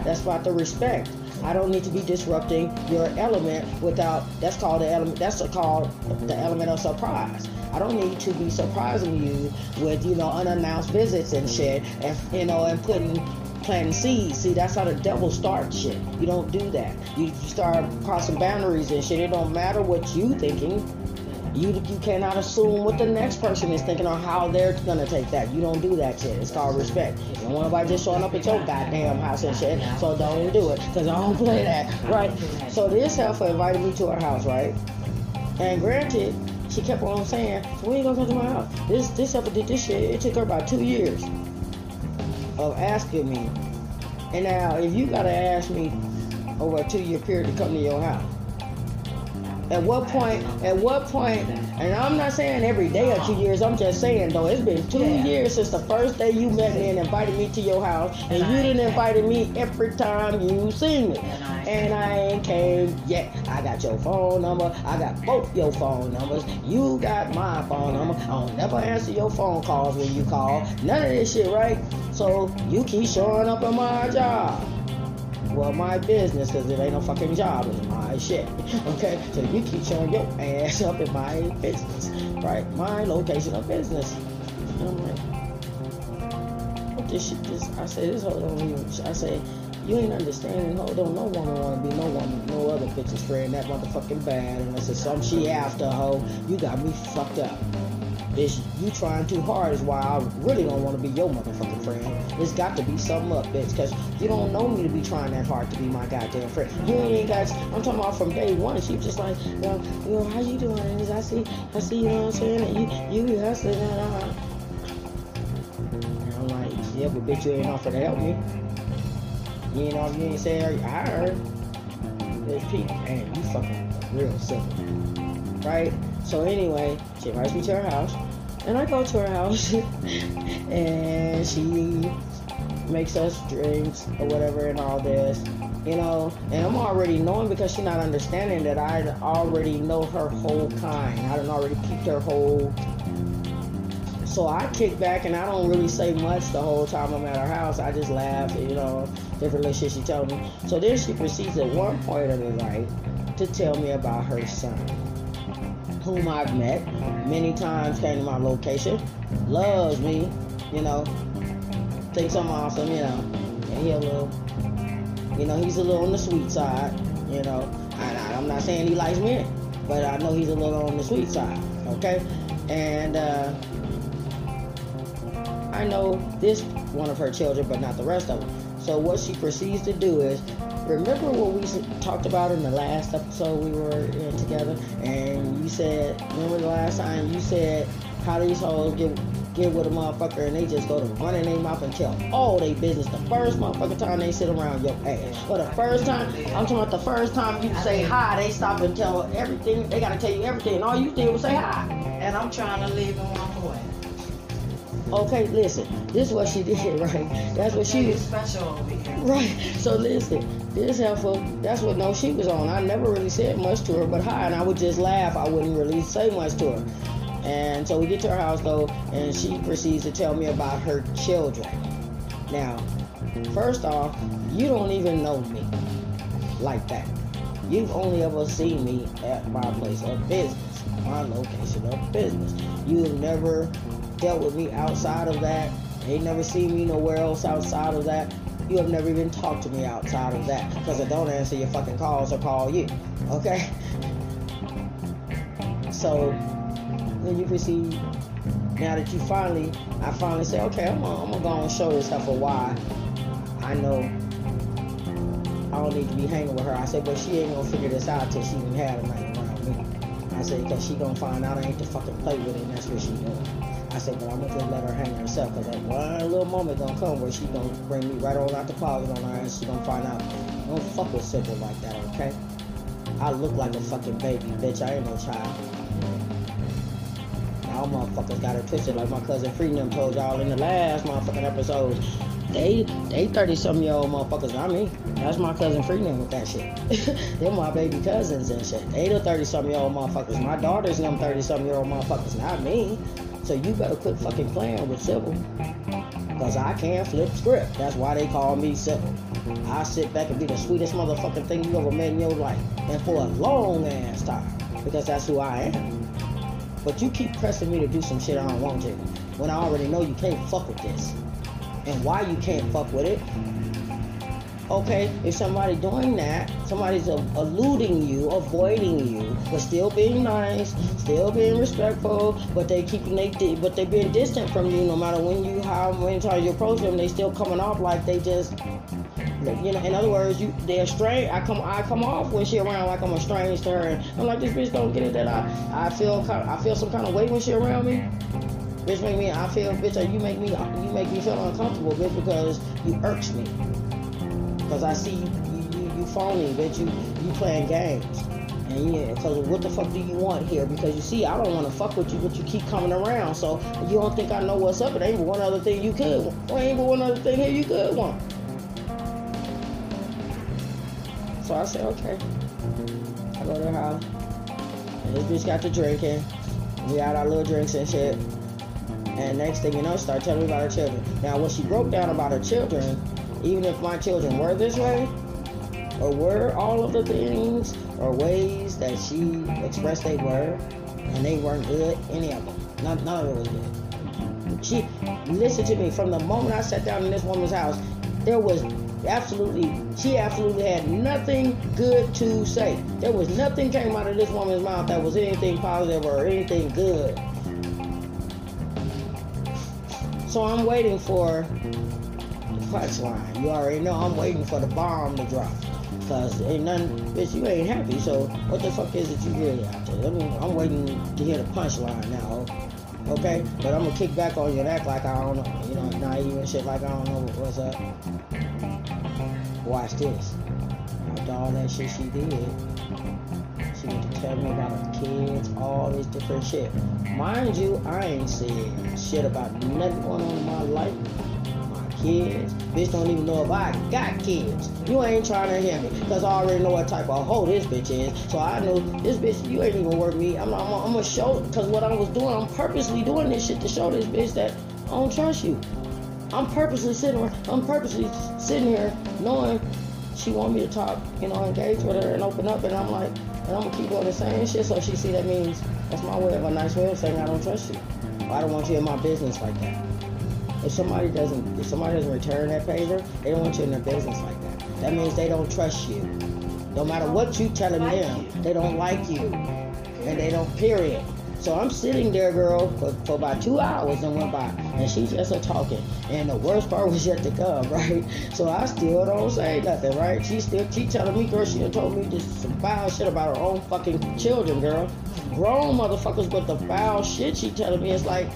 That's, about the respect. I don't need to be disrupting your element without. That's called the element. That's called the element of surprise. I don't need to be surprising you with you know unannounced visits and shit, and you know, and putting planting seeds. See, that's how the devil starts shit. You don't do that. You start crossing boundaries and shit. It don't matter what you thinking. You you cannot assume what the next person is thinking or how they're gonna take that. You don't do that shit. It's called respect. You don't want nobody just showing up at your goddamn house and shit. So don't do it, cause I don't (laughs) play that, right? So this heifer invited me to her house, right? And granted, she kept on saying, so when you gonna come to my house? This this heifer did this shit. It took her about two years of asking me. And now, if you gotta ask me over a two-year period to come to your house, at what point? At what point? And I'm not saying every day or two years. I'm just saying though, it's been two yeah. years since the first day you met me and invited me to your house, and, and you didn't invite me every time you seen me. And I, and I ain't came yet. I got your phone number. I got both your phone numbers. You got my phone number. I don't never answer your phone calls when you call. None of this shit, right? So you keep showing up at my job well, my business, because it ain't no fucking job, it's my shit. (laughs) Okay? So you keep showing your ass up in my business, right? My location of business. And I'm like, what this shit, this, I say, this whole don't even, I say, you ain't understanding, no, don't no woman want to be no woman, no other bitch's friend, that motherfucking bad, And unless it's some she after, hoe, you got me fucked up. It's you trying too hard is why I really don't want to be your motherfucking friend. It's got to be something up, bitch, because you don't know me to be trying that hard to be my goddamn friend. You ain't got. I'm talking about from day one. She just like, yo, yo, how you doing? I see, I see, you know what I'm saying? You, you hustling, uh. I'm like, yeah, but bitch, you ain't offer to help me. You know, you ain't say I heard. There's people, and you fucking real simple, right? So anyway, she invites me to her house, and I go to her house, (laughs) and she makes us drinks or whatever and all this, you know. And I'm already knowing because she's not understanding that I already know her whole kind. I done already peeped her whole. So I kick back and I don't really say much the whole time I'm at her house. I just laugh, you know, different little shit she told me. So then she proceeds at one point of the night to tell me about her son whom I've met many times, came to my location, loves me, you know, thinks I'm awesome, you know, and he a little, you know, he's a little on the sweet side, you know. I, I'm not saying he likes men, but I know he's a little on the sweet side, okay? And uh, I know this one of her children, but not the rest of them. So what she proceeds to do is remember what we talked about in the last episode we were in together and you said remember the last time you said how these hoes get get with a motherfucker and they just go to running their mouth and tell all their business the first motherfucking time they sit around your ass. But the first time, I'm talking about the first time you say hi, they stop and tell everything. They gotta tell you everything, and all you did was say hi. And I'm trying to live in one way. Okay, listen. This is what she (laughs) did, right? That's what she was special over here. Right. So listen, this heifer, that's what no she was on. I never really said much to her, but hi, and I would just laugh. I wouldn't really say much to her. And so we get to her house though, and she proceeds to tell me about her children. Now, first off, you don't even know me like that. You've only ever seen me at my place of business, my location of business. You've never dealt with me outside of that. Ain't never seen me nowhere else outside of that. You have never even talked to me outside of that because I don't answer your fucking calls or call you. Okay? So then you can see Now that you finally, I finally say, okay, I'm I'm gonna go and show this stuff for why I know I don't need to be hanging with her. I said, but she ain't gonna figure this out till she even had a night around me. I said, because she gonna find out I ain't to fucking play with it, and that's what she doing. I but I'm gonna let her hang herself, because that one little moment gonna come where she gonna bring me right on out the closet on her, and she gonna find out. Don't fuck with Sybil like that, okay? I look like a fucking baby, bitch. I ain't no child. Y'all motherfuckers got it twisted like my cousin Freedom told y'all in the last motherfucking episode. They they 30 some year old motherfuckers, not me. That's my cousin Freedom with that shit. (laughs) They're my baby cousins and shit. They the 30 some year old motherfuckers. My daughter's them 30 some year old motherfuckers, not me. So you better quit fucking playing with Sybil. Cause I can't flip script. That's why they call me Sybil. I sit back and be the sweetest motherfucking thing you ever met in your life. And for a long ass time. Because that's who I am. But you keep pressing me to do some shit I don't want to. When I already know you can't fuck with this. And why you can't fuck with it. Okay, if somebody doing that, somebody's eluding you, avoiding you, but still being nice, still being respectful, but they keeping they but they being distant from you no matter when you how many times you approach them, they still coming off like they just you know, in other words, you they're strange. I come I come off when she around like I'm a strange to her. And I'm like this bitch don't get it that I I feel I feel some kind of way when she around me. Bitch make me I feel bitch you make me you make me feel uncomfortable bitch because you irks me. Cause I see you you, you, phony bitch you you playing games. And yeah, because what the fuck do you want here? Because you see, I don't want to fuck with you, but you keep coming around. So you don't think I know what's up. It ain't but one other thing you could. Well, ain't but one other thing here you could want. So I said, okay. I go to her house. And this bitch got to drinking. We had our little drinks and shit. And next thing you know, start telling me about her children. Now, when she broke down about her children, even if my children were this way, or were all of the things or ways that she expressed they were, and they weren't good, any of them. None, none of it was good. She listened to me from the moment I sat down in this woman's house. There was absolutely, she absolutely had nothing good to say. There was nothing came out of this woman's mouth that was anything positive or anything good. So I'm waiting for punchline. You already know I'm waiting for the bomb to drop. Cause ain't nothing, bitch, you ain't happy. So what the fuck is it you really there? I mean, I'm waiting to hear the punchline now. Okay, but I'm gonna kick back on you and act like I don't know, you know, naive and shit, like I don't know what's up. Watch this. After all that shit she did, she went to tell me about her kids, all this different shit. Mind you, I ain't said shit about nothing going on in my life. Kids. Bitch don't even know if I got kids. You ain't trying to hear me. Because I already know what type of hoe this bitch is. So I know this bitch, you ain't even worth me. I'm, I'm, I'm gonna show, because what I was doing, I'm purposely doing this shit to show this bitch that I don't trust you. I'm purposely sitting here, I'm purposely sitting here knowing she want me to talk, you know, engage with her and open up and I'm like, and I'm gonna keep on the same shit so she see that means that's my way of a nice way of saying I don't trust you. I don't want you in my business like that. If somebody doesn't if somebody doesn't return that favor, they don't want you in their business like that. That means they don't trust you. No matter what you telling them, they don't like you. And they don't period. So I'm sitting there, girl, for, for about two hours and went by, and she's just a talking. And the worst part was yet to come, (laughs) right? So I still don't say nothing, right? She still she telling me, girl, she done told me this some foul shit about her own fucking children, girl. Grown motherfuckers, but the foul shit she telling me is like,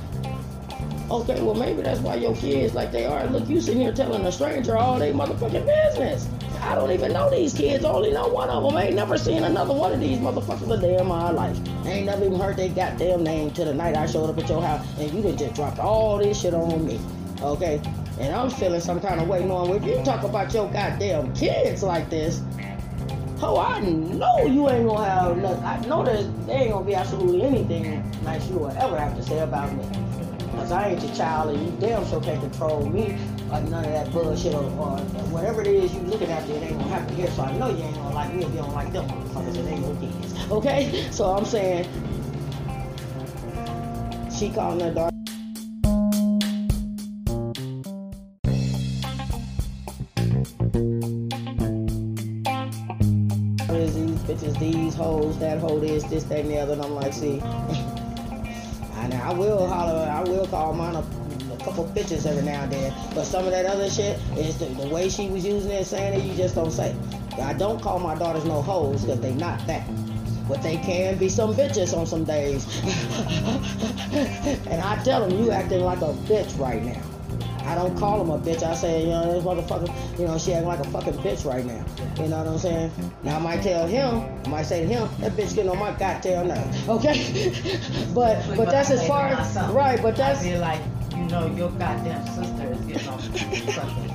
okay, well maybe that's why your kids like they are. Look, you sitting here telling a stranger all they motherfucking business. I don't even know these kids. Only know one of them. I ain't never seen another one of these motherfuckers a day in my life. I ain't never even heard their goddamn name till the night I showed up at your house and you done just dropped all this shit on me. Okay? And I'm feeling some kind of way knowing if you talk about your goddamn kids like this, oh, I know you ain't gonna have nothing. I know that there ain't gonna be absolutely anything nice you will ever have to say about me. Cause I ain't your child and you damn sure can't control me or none of that bullshit or, or whatever it is you looking after, it ain't gonna happen here. So I know you ain't gonna like me if you don't like them motherfuckers. It ain't your kids. (laughs) Okay? So I'm saying she calling her daughter. These bitches, these hoes, that hoe, this, this, that, and the other. And I'm like, see, (laughs) I will holler, I will call mine a, a couple bitches every now and then. But some of that other shit is the, the way she was using it, saying it, you just don't say. I don't call my daughters no hoes because they not that. But they can be some bitches on some days. (laughs) and I tell them, you acting like a bitch right now. I don't call him a bitch. I say, you know, this motherfucker, you know, she acting like a fucking bitch right now. You know what I'm saying? Now I might tell him, I might say to him, that bitch getting on my goddamn nerves. Okay? (laughs) but but that's as far as right. But that's I like you know your goddamn sister is getting on bitch.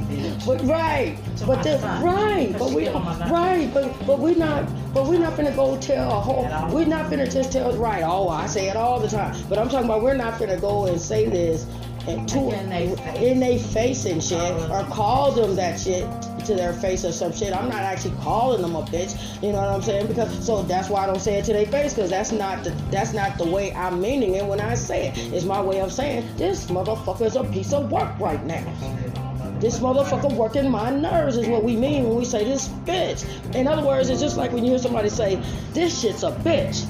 (laughs) But right, To but the, right, but we get on my nerves. right, but but we're not, but we're not gonna go tell a whole. We're not finna just tell right. Oh, I say it all the time, but I'm talking about we're not gonna go and say this to in they face. in they face and shit, Oh. or call them that shit to their face or some shit. I'm not actually calling them a bitch. You know what I'm saying? Because so that's why I don't say it to their face because that's not the that's not the way I'm meaning it when I say it. It's my way of saying this motherfucker's a piece of work right now. This motherfucker working my nerves is what we mean when we say this bitch. In other words, it's just like when you hear somebody say, this shit's a bitch.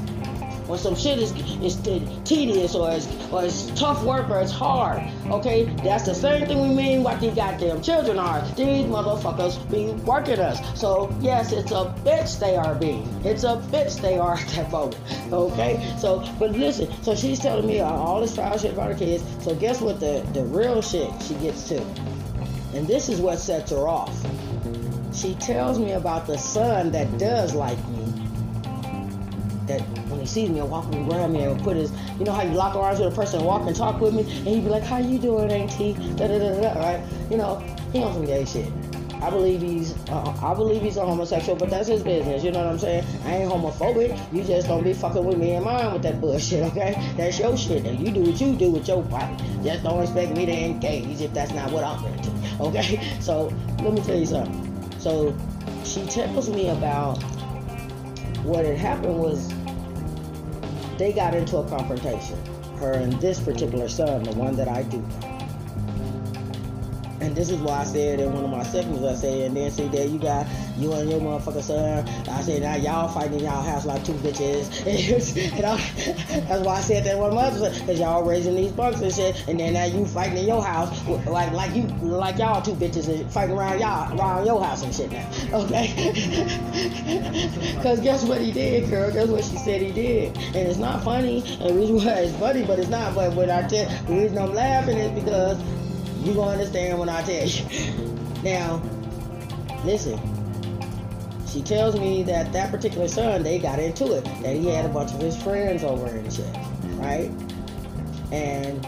When some shit is, is tedious or it's, or it's tough work or it's hard. Okay? That's the same thing we mean what these goddamn children are. These motherfuckers be working us. So, yes, it's a bitch they are being. It's a bitch they are (laughs) at that moment. Okay? So, but listen, so she's telling me all this foul shit about her kids. So, guess what the, the real shit she gets to? And this is what sets her off. She tells me about the son that does like me. That he sees me and walk and grab me and put his, you know how you lock arms with a person and walk and talk with me, and he'd be like, "How you doing, Auntie?" Da da da da. Right? You know, he on some gay shit. I believe he's, uh, I believe he's a homosexual, but that's his business. You know what I'm saying? I ain't homophobic. You just don't be fucking with me and mine with that bullshit, (laughs) okay? That's your shit, and you do what you do with your body. Just don't expect me to engage if that's not what I'm into, okay? (laughs) So let me tell you something. So she tells me about what had happened was they got into a confrontation. Her and this particular son, the one that I do know. And this is why I said in one of my segments, I said, and then see that you got you and your motherfucker son. I said now y'all fighting in y'all house like two bitches. (laughs) and I, that's why I said that one of my other because y'all raising these bunks and shit. And then now you fighting in your house like like you like y'all two bitches and fighting around y'all around your house and shit now. (laughs) Okay? (laughs) Because guess what he did, girl? Guess what she said he did? And it's not funny. And the reason why it's funny, but it's not. But what I tell the reason I'm laughing is because you gonna understand when I tell you. Now, listen. She tells me that that particular son, they got into it. That he had a bunch of his friends over and shit, right? And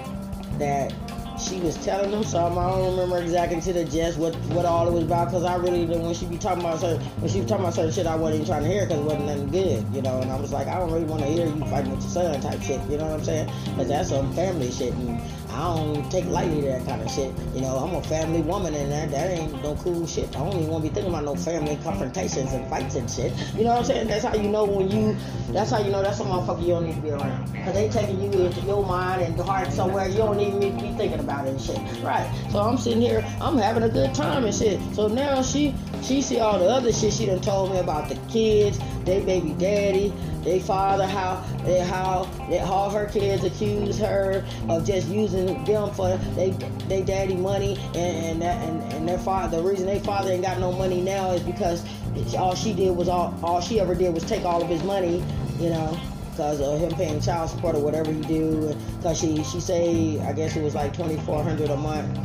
that she was telling them something. I don't remember exactly to the gist what what all it was about because I really didn't. When she be talking about certain when she was talking about certain shit, I wasn't even trying to hear because it wasn't nothing good, you know. And I was like, I don't really want to hear you fighting with your son type shit, you know what I'm saying? Because that's some family shit, and I don't take lightly to that kind of shit. You know, I'm a family woman, and that that ain't no cool shit. I don't even want to be thinking about no family confrontations and fights and shit. You know what I'm saying? That's how you know when you. That's how you know that's a motherfucker you don't need to be around. Cause they taking you into your mind and heart somewhere you don't even need to be thinking about it and shit. Right. So I'm sitting here, I'm having a good time and shit. So now she she see all the other shit she done told me about the kids, they baby daddy, they father, how they how they, how her kids accuse her of just using them for they they daddy money and and and, and their father. The reason they father ain't got no money now is because all she did was all all she ever did was take all of his money, you know because of him paying child support or whatever he do. Because she she say I guess it was like twenty four hundred a month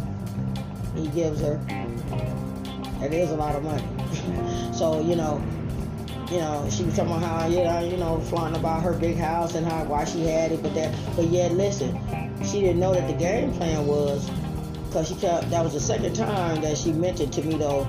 he gives her. That is a lot of money. (laughs) so you know, you know she was talking about how you know you know flaunting about her big house and how why she had it, but that but yet listen, she didn't know that the game plan was Cause she kept. That was the second time that she mentioned to me though.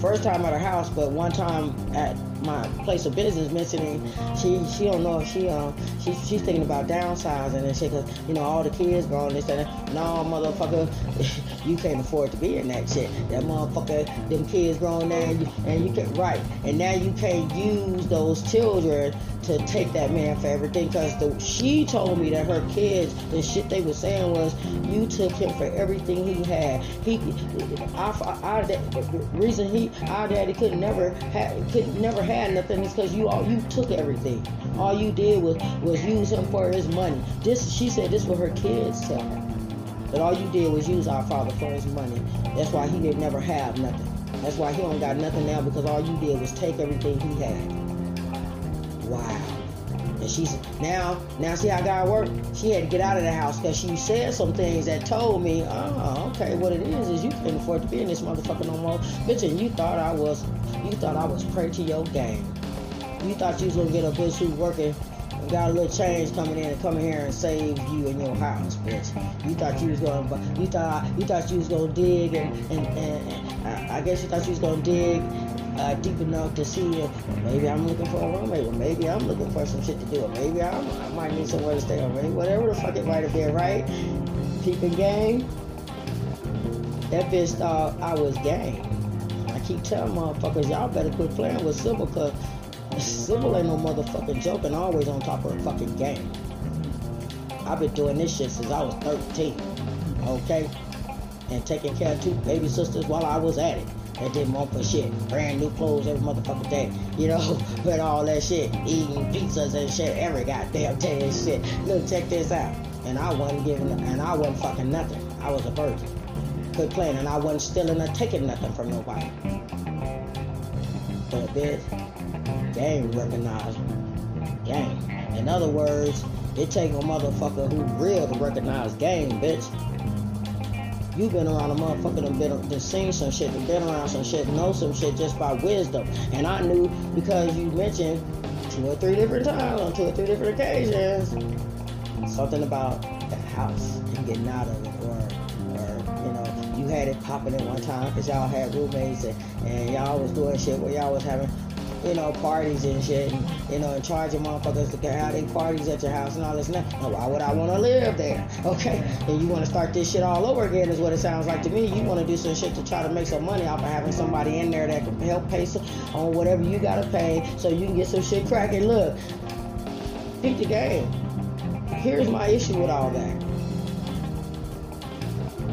First time at her house, but one time at my place of business mentioning she she don't know if she um she, she's thinking about downsizing and shit cause you know all the kids grown this and no motherfucker (laughs) you can't afford to be in that shit. That motherfucker them kids grown there and you, and you can right. And now you can't use those children to take that man for everything because she told me that her kids the shit they were saying was you took him for everything he had he our, our, reason he our daddy could never had could never had nothing is because you all you took everything. All you did was was use him for his money. This she said this was her kids tell her. That all you did was use our father for his money. That's why he did never have nothing. That's why he don't got nothing now because all you did was take everything he had. Wow. And she's now, now see how God worked? She had to get out of the house because she said some things that told me, oh, okay, what it is is you can't afford to be in this motherfucker no more. Bitch, and you thought I was, you thought I was prey to your game. You thought you was gonna get a bitch who's working and got a little change coming in and coming here and save you in your house, bitch. You thought you was gonna, you thought, you thought you was gonna dig and, and, and, and I guess you thought you was gonna dig uh, deep enough to see if maybe I'm looking for a roommate, or maybe I'm looking for some shit to do, or maybe I'm, I might need somewhere to stay, or maybe whatever the fuck it might have been, right? Peeping game. That bitch thought I was game. I keep telling motherfuckers, y'all better quit playing with Sybil, cause Sybil ain't no motherfucking joke and always on top of a fucking game. I've been doing this shit since I was 13, okay? And taking care of two baby sisters while I was at it that didn't for shit. Brand new clothes every motherfucking day. You know, (laughs) but all that shit. Eating pizzas and shit every goddamn day and shit. Look, check this out. And I wasn't giving, and I wasn't fucking nothing. I was a virgin. Quit playing, and I wasn't stealing or taking nothing from nobody. But bitch, game recognized game. In other words, it take a motherfucker who real to recognize game, bitch. You been around a motherfucker that been that seen some shit, that been around some shit, know some shit just by wisdom. And I knew because you mentioned two or three different times on two or three different occasions something about the house and getting out of it, or or you know you had it popping at one time because y'all had roommates and, and y'all was doing shit where y'all was having you know, parties and shit, you know, and charging motherfuckers to have their parties at your house and all this and that. Now, why would I want to live there? (laughs) Okay? And you want to start this shit all over again, is what it sounds like to me. You want to do some shit to try to make some money off of having somebody in there that can help pay some, on whatever you got to pay so you can get some shit cracking. Look, beat the game. Here's my issue with all that.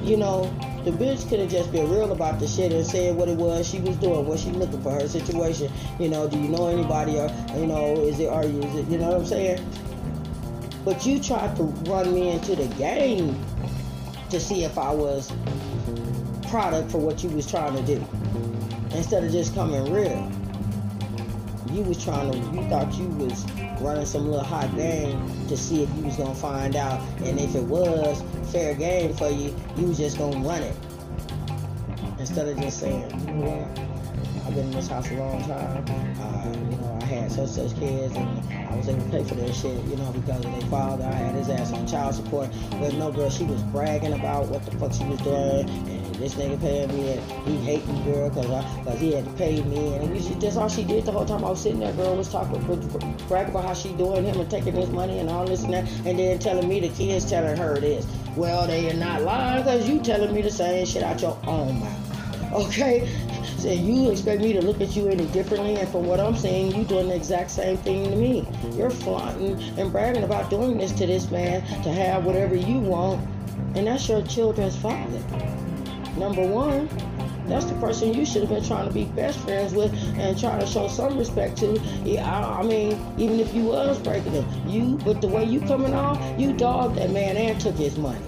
You know, the bitch could have just been real about the shit and said what it was she was doing, what she looking for, her situation. You know, do you know anybody or you know, is it are you is it you know what I'm saying? But you tried to run me into the game to see if I was product for what you was trying to do. Instead of just coming real. You was trying to you thought you was running some little hot game to see if you was gonna find out and if it was fair game for you, you was just gonna run it. Instead of just saying, you know what, I've been in this house a long time. Uh, you know, I had such such kids, and I was able to pay for their shit. You know, because of their father. I had his ass on child support. But no girl, she was bragging about what the fuck she was doing, this nigga paying me, and he hate me, girl, cause I, cause he had to pay me, and that's all she did the whole time I was sitting there. Girl was talking, bragging about how she doing him and taking his money and all this and that, and then telling me the kids telling her this. Well, they are not lying, cause you telling me the same shit out your own mouth. Okay, so you expect me to look at you any differently, and from what I'm saying, you doing the exact same thing to me. You're flaunting and bragging about doing this to this man to have whatever you want, and that's your children's father. Number one, that's the person you should have been trying to be best friends with and trying to show some respect to. Yeah, I, I mean, even if you was breaking them, you, but the way you coming off, you dogged that man and took his money.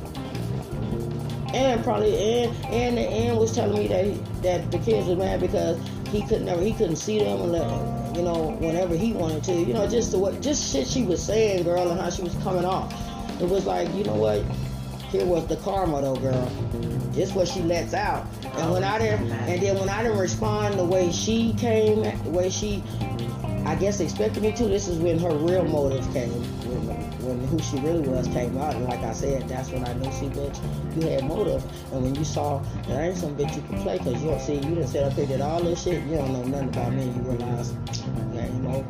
And probably and and the end was telling me that he, that the kids were mad because he couldn't never he couldn't see them and let, you know whenever he wanted to. You know just the what just shit she was saying girl and how she was coming off. It was like you know what? Here was the karma though girl this what she lets out and when I didn't and then when I didn't respond the way she came the way she I guess expected me to. This is when her real motive came, when, when who she really was came out. And like I said, that's when I knew, see, bitch, you had motive. And when you saw that ain't some bitch you could play, because you don't see, you didn't set up here, did all this shit, you don't know nothing about me, you realize, yeah, you know,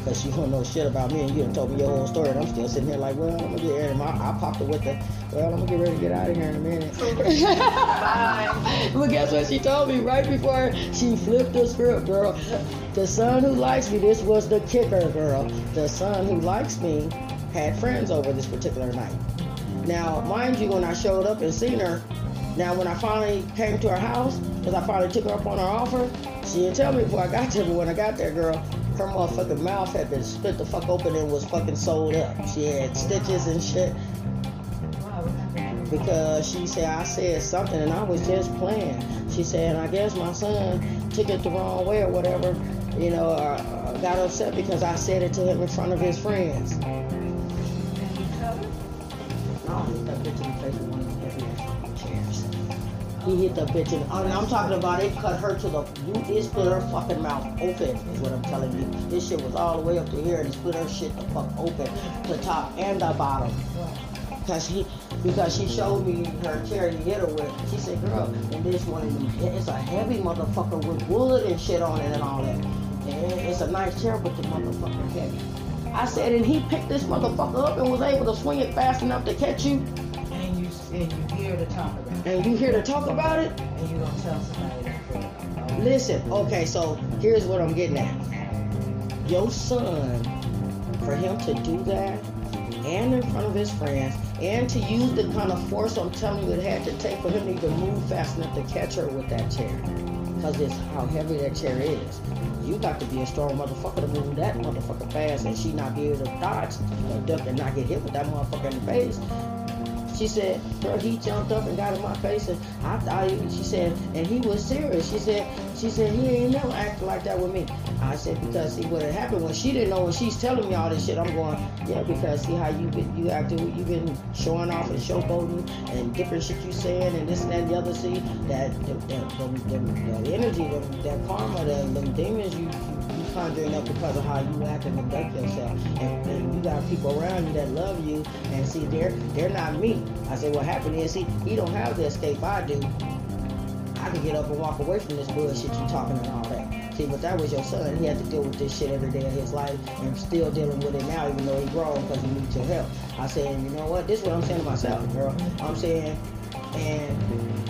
because you don't know shit about me, and you done told me your whole story, and I'm still sitting here like, well, I'm gonna get and I, I popped it with the, well, I'm gonna get ready to get out of here in a minute. (laughs) Bye. but guess what she told me right before she flipped the script, girl? The son who likes me, this was the kicker, girl. The son who likes me had friends over this particular night. Now, mind you, when I showed up and seen her, now when I finally came to her house, because I finally took her up on her offer, she didn't tell me before I got there, but when I got there, girl, her motherfucking mouth had been split the fuck open and was fucking sold up. She had stitches and shit because she said I said something and I was just playing. She said I guess my son took it the wrong way or whatever, you know, or got upset because I said it to him in front of his friends. He hit the bitch and I'm talking about it cut her to the. You, it split her fucking mouth open. Is what I'm telling you. This shit was all the way up to here and it split her shit the fuck open, the top and the bottom. Cause he, because she showed me her chair he hit her with. She said, "Girl, and this one it's a heavy motherfucker with wood and shit on it and all that. And it's a nice chair, but the motherfucker heavy." I said, and he picked this motherfucker up and was able to swing it fast enough to catch you. And you and you hear the talk about it. And you here to talk about it? And you gonna tell somebody that. Listen, okay, so here's what I'm getting at. Your son, for him to do that, and in front of his friends, and to use the kind of force I'm telling you it had to take for him to even move fast enough to catch her with that chair. Because it's how heavy that chair is. You got to be a strong motherfucker to move that motherfucker fast and she not be able to dodge or duck and not get hit with that motherfucker in the face. She said, he jumped up and got in my face, and I thought he, she said, and he was serious. She said, she said, he ain't never acted like that with me. I said, because see what had happened when she didn't know when she's telling me all this shit, I'm going, yeah, because see how you been, you acted, you been showing off and showboating and different shit you saying and this and that and the other. See that the, the, the, the, the energy, the, that karma, the, them demons you conjuring up because of how you act and conduct yourself. And, and you got people around you that love you and see they're they're not me. I say what happened is see he don't have the escape I do. I can get up and walk away from this bullshit you talking and all that. See, but that was your son. He had to deal with this shit every day of his life and still dealing with it now, even though he grown because he needs your help. I said, you know what? This is what I'm saying to myself, girl. I'm saying, and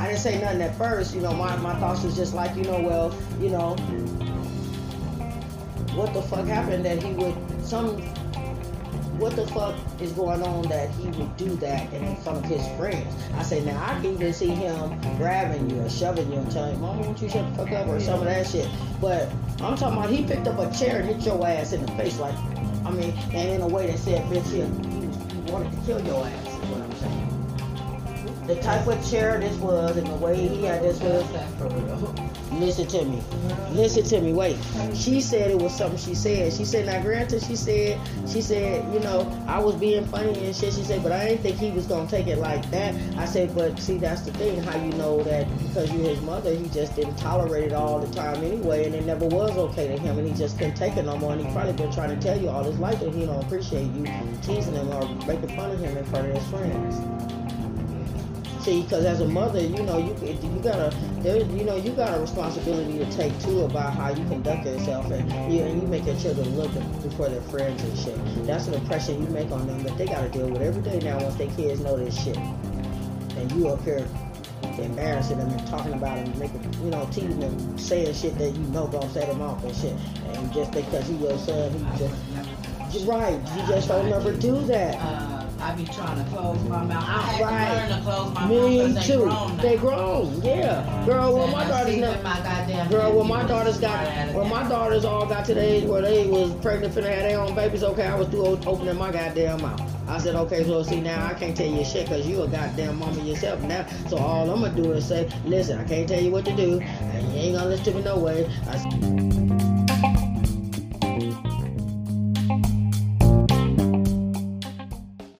I didn't say nothing at first. You know, my, my thoughts was just like, you know, well, you know, what the fuck happened that he would some what the fuck is going on that he would do that in front of his friends? I say now I can even see him grabbing you or shoving you and telling you, Mama, won't you shut the fuck up or some of that shit. But I'm talking about he picked up a chair and hit your ass in the face like I mean, and in a way that said, bitch, he, wanted to kill your ass, The type of chair this was and the way he had this was? Listen to me. Listen to me. Wait. She said it was something she said. She said, now granted, she said, she said, you know, I was being funny and shit. She said, but I didn't think he was gonna take it like that. I said, but see, that's the thing. How you know that because you're his mother, he just didn't tolerate it all the time anyway, and it never was okay to him, and he just couldn't take it no more. And he probably been trying to tell you all his life that he don't appreciate you teasing him or making fun of him in front of his friends. See, because as a mother, you know, you you gotta, there, you know, you got a responsibility to take too about how you conduct yourself, and you and you make your children look before their friends and shit. That's an impression you make on them that they gotta deal with every day now once their kids know this shit, and you up here embarrassing them and talking about them, making, you know, teasing them, saying shit that you know gonna set them off and shit, and just because he your son, he just, right, you just don't never do that. Uh, I be trying to close my mouth. I had Right. to learn to close my Me mouth because they too. grown now. They grown, yeah. Girl, well, my daughter's when my goddamn Girl, when nephew my daughters got, out my daughters all got to the age where they was pregnant finna had their own babies, okay, I was through opening my goddamn mouth. I said, okay, so see now I can't tell you shit because you a goddamn mama yourself now. So all I'm gonna do is say, listen, I can't tell you what to do, and you ain't gonna listen to me no way. I,